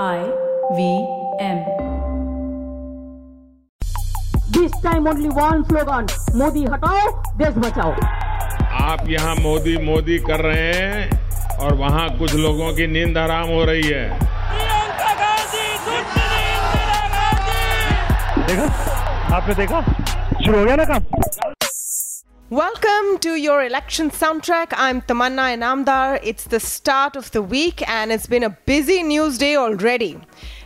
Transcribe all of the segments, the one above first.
I V M. This time only one slogan Modi हटाओ देश बचाओ. आप यहाँ मोदी मोदी कर रहे हैं और वहाँ कुछ लोगों की नींद आराम हो रही है। प्रियंका गांधी दुष्ट इंदिरा गांधी। देखा? आपने देखा? शुरू हो गया ना काम? Welcome to your election soundtrack. I'm Tamanna Inamdar. It's the start of the week and it's been a busy news day already.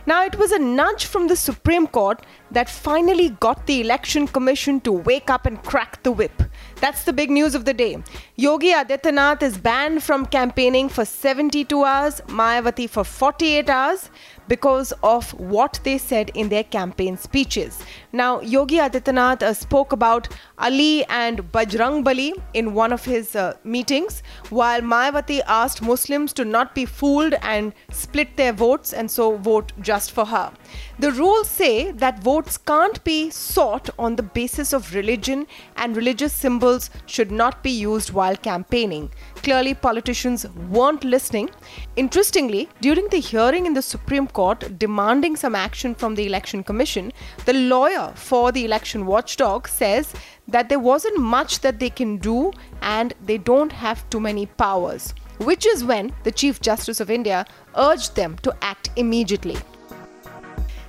Now, it was a nudge from the Supreme Court that finally got the Election Commission to wake up and crack the whip. That's the big news of the day. Yogi Adityanath is banned from campaigning for 72 hours, Mayawati for 48 hours because of what they said in their campaign speeches. Now, Yogi Adityanath uh, spoke about Ali and Bajrang Bali in one of his uh, meetings, while Mayawati asked Muslims to not be fooled and split their votes and so vote just for her. The rules say that votes can't be sought on the basis of religion and religious symbols should not be used while campaigning. Clearly, politicians weren't listening. Interestingly, during the hearing in the Supreme Court demanding some action from the Election Commission, the lawyer for the election watchdog says that there wasn't much that they can do and they don't have too many powers, which is when the Chief Justice of India urged them to act immediately.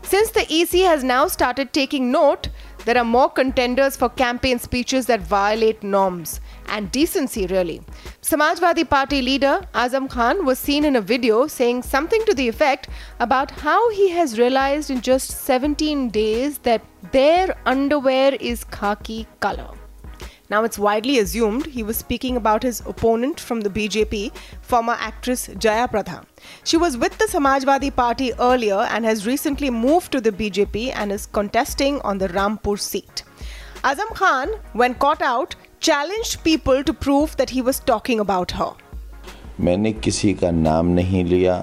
Since the EC has now started taking note, there are more contenders for campaign speeches that violate norms and decency, really. Samajwadi Party leader Azam Khan was seen in a video saying something to the effect about how he has realized in just 17 days that their underwear is khaki color. Now, it's widely assumed he was speaking about his opponent from the BJP, former actress Jaya Prada. She was with the Samajwadi Party earlier and has recently moved to the BJP and is contesting on the Rampur seat. Azam Khan, when caught out, challenged people to prove that he was talking about her. मैंने किसी का नाम नहीं लिया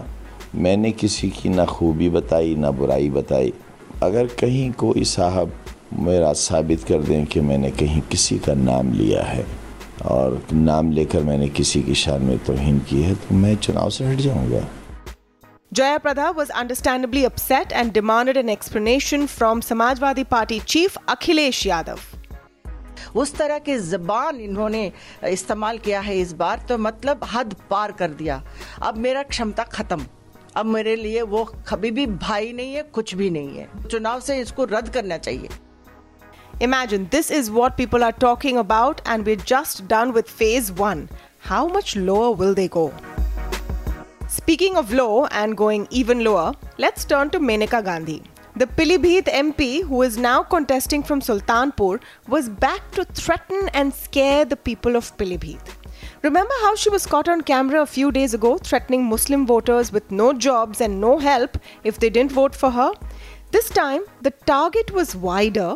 मैंने किसी की ना खूबी बताई ना बुराई बताई अगर कहीं कोई साहब मेरा साबित कर दें कि मैंने कहीं किसी का नाम लिया है। और नाम लेकर मैंने किसी की शान में तोहिन की है तो मैं चुनाव से हट जाऊँगा। Jaya Pradha was understandably upset and demanded an explanation from Samajwadi Party chief Akhilesh Yadav. उस तरह की जबान इन्होंने इस्तेमाल किया है इस बार तो मतलब हद पार कर दिया। अब मेरा क्षमता खत्म। अब मेरे लिए वो कभी भी भाई नहीं है कुछ भी नहीं है। चुनाव से इसको रद्द करना चाहिए। Imagine this is what people are talking about, and we're just done with phase one. How much lower will they go? Speaking of low and going even lower, let's turn to Maneka Gandhi. The Pilibhit MP, who is now contesting from Sultanpur, was back to threaten and scare the people of Pilibhit. Remember how she was caught on camera a few days ago threatening Muslim voters with no jobs and no help if they didn't vote for her? This time, the target was wider,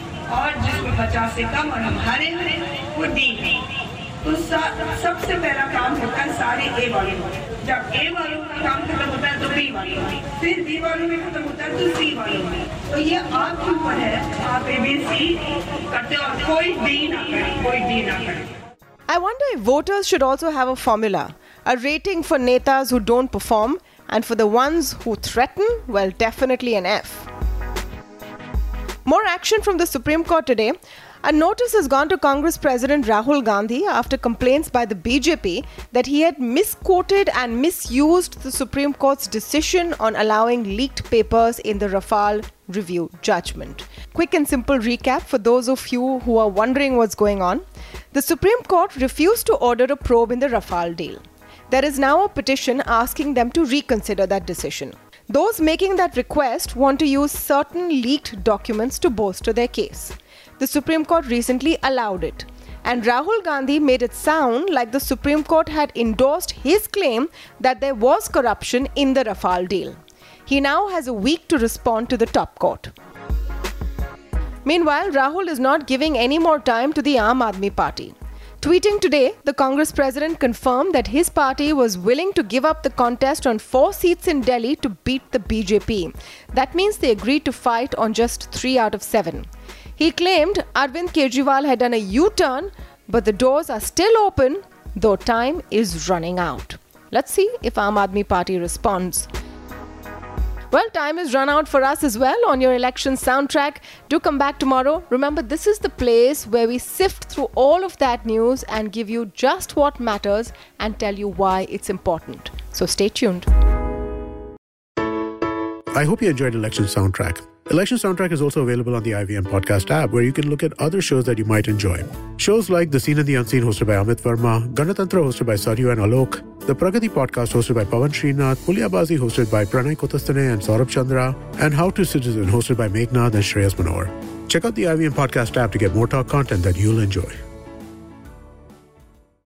और जिसमें 50 से कम और हम हरे हरे वो D है तो सा- सबसे पहला काम होता है सारे ए वालों का जब ए वालों का काम खत्म होता है तो बी वालों का फिर बी वालों में खत्म होता है तो सी वालों का तो ये आपके ऊपर है आप ए बी सी करते हो और कोई डी ना करे कोई डी ना करे I wonder if voters should also have a formula, a rating for netas who don't perform, and for the ones who threaten, well, definitely an F. More action from the Supreme Court today. A notice has gone to Congress President Rahul Gandhi after complaints by the BJP that he had misquoted and misused the Supreme Court's decision on allowing leaked papers in the Rafale review judgment. Quick and simple recap for those of you who are wondering what's going on. The Supreme Court refused to order a probe in the Rafale deal. There is now a petition asking them to reconsider that decision. Those making that request want to use certain leaked documents to bolster their case. The Supreme Court recently allowed it. And Rahul Gandhi made it sound like the Supreme Court had endorsed his claim that there was corruption in the Rafale deal. He now has a week to respond to the top court. Meanwhile, Rahul is not giving any more time to the Aam Aadmi Party. Tweeting today, the Congress president confirmed that his party was willing to give up the contest on four seats in Delhi to beat the BJP. That means they agreed to fight on just three out of seven. He claimed Arvind Kejriwal had done a U turn, but the doors are still open, though time is running out. Let's see if Aam Aadmi Party responds. Well, time is run out for us as well on your election soundtrack. Do come back tomorrow. Remember, this is the place where we sift through all of that news and give you just what matters and tell you why it's important. So stay tuned. I hope you enjoyed Election Soundtrack. Election Soundtrack is also available on the IVM podcast app where you can look at other shows that you might enjoy. Shows like The Seen and the Unseen hosted by Amit Varma, Ganatantra hosted by Saryu and Alok, the Pragati podcast hosted by Pavan Srinath, Puliyabaazi hosted by Pranay Kotasthane and Saurabh Chandra, and How to Citizen hosted by Meghnad and Shreyas Manohar. Check out the IVM podcast app to get more talk content that you'll enjoy.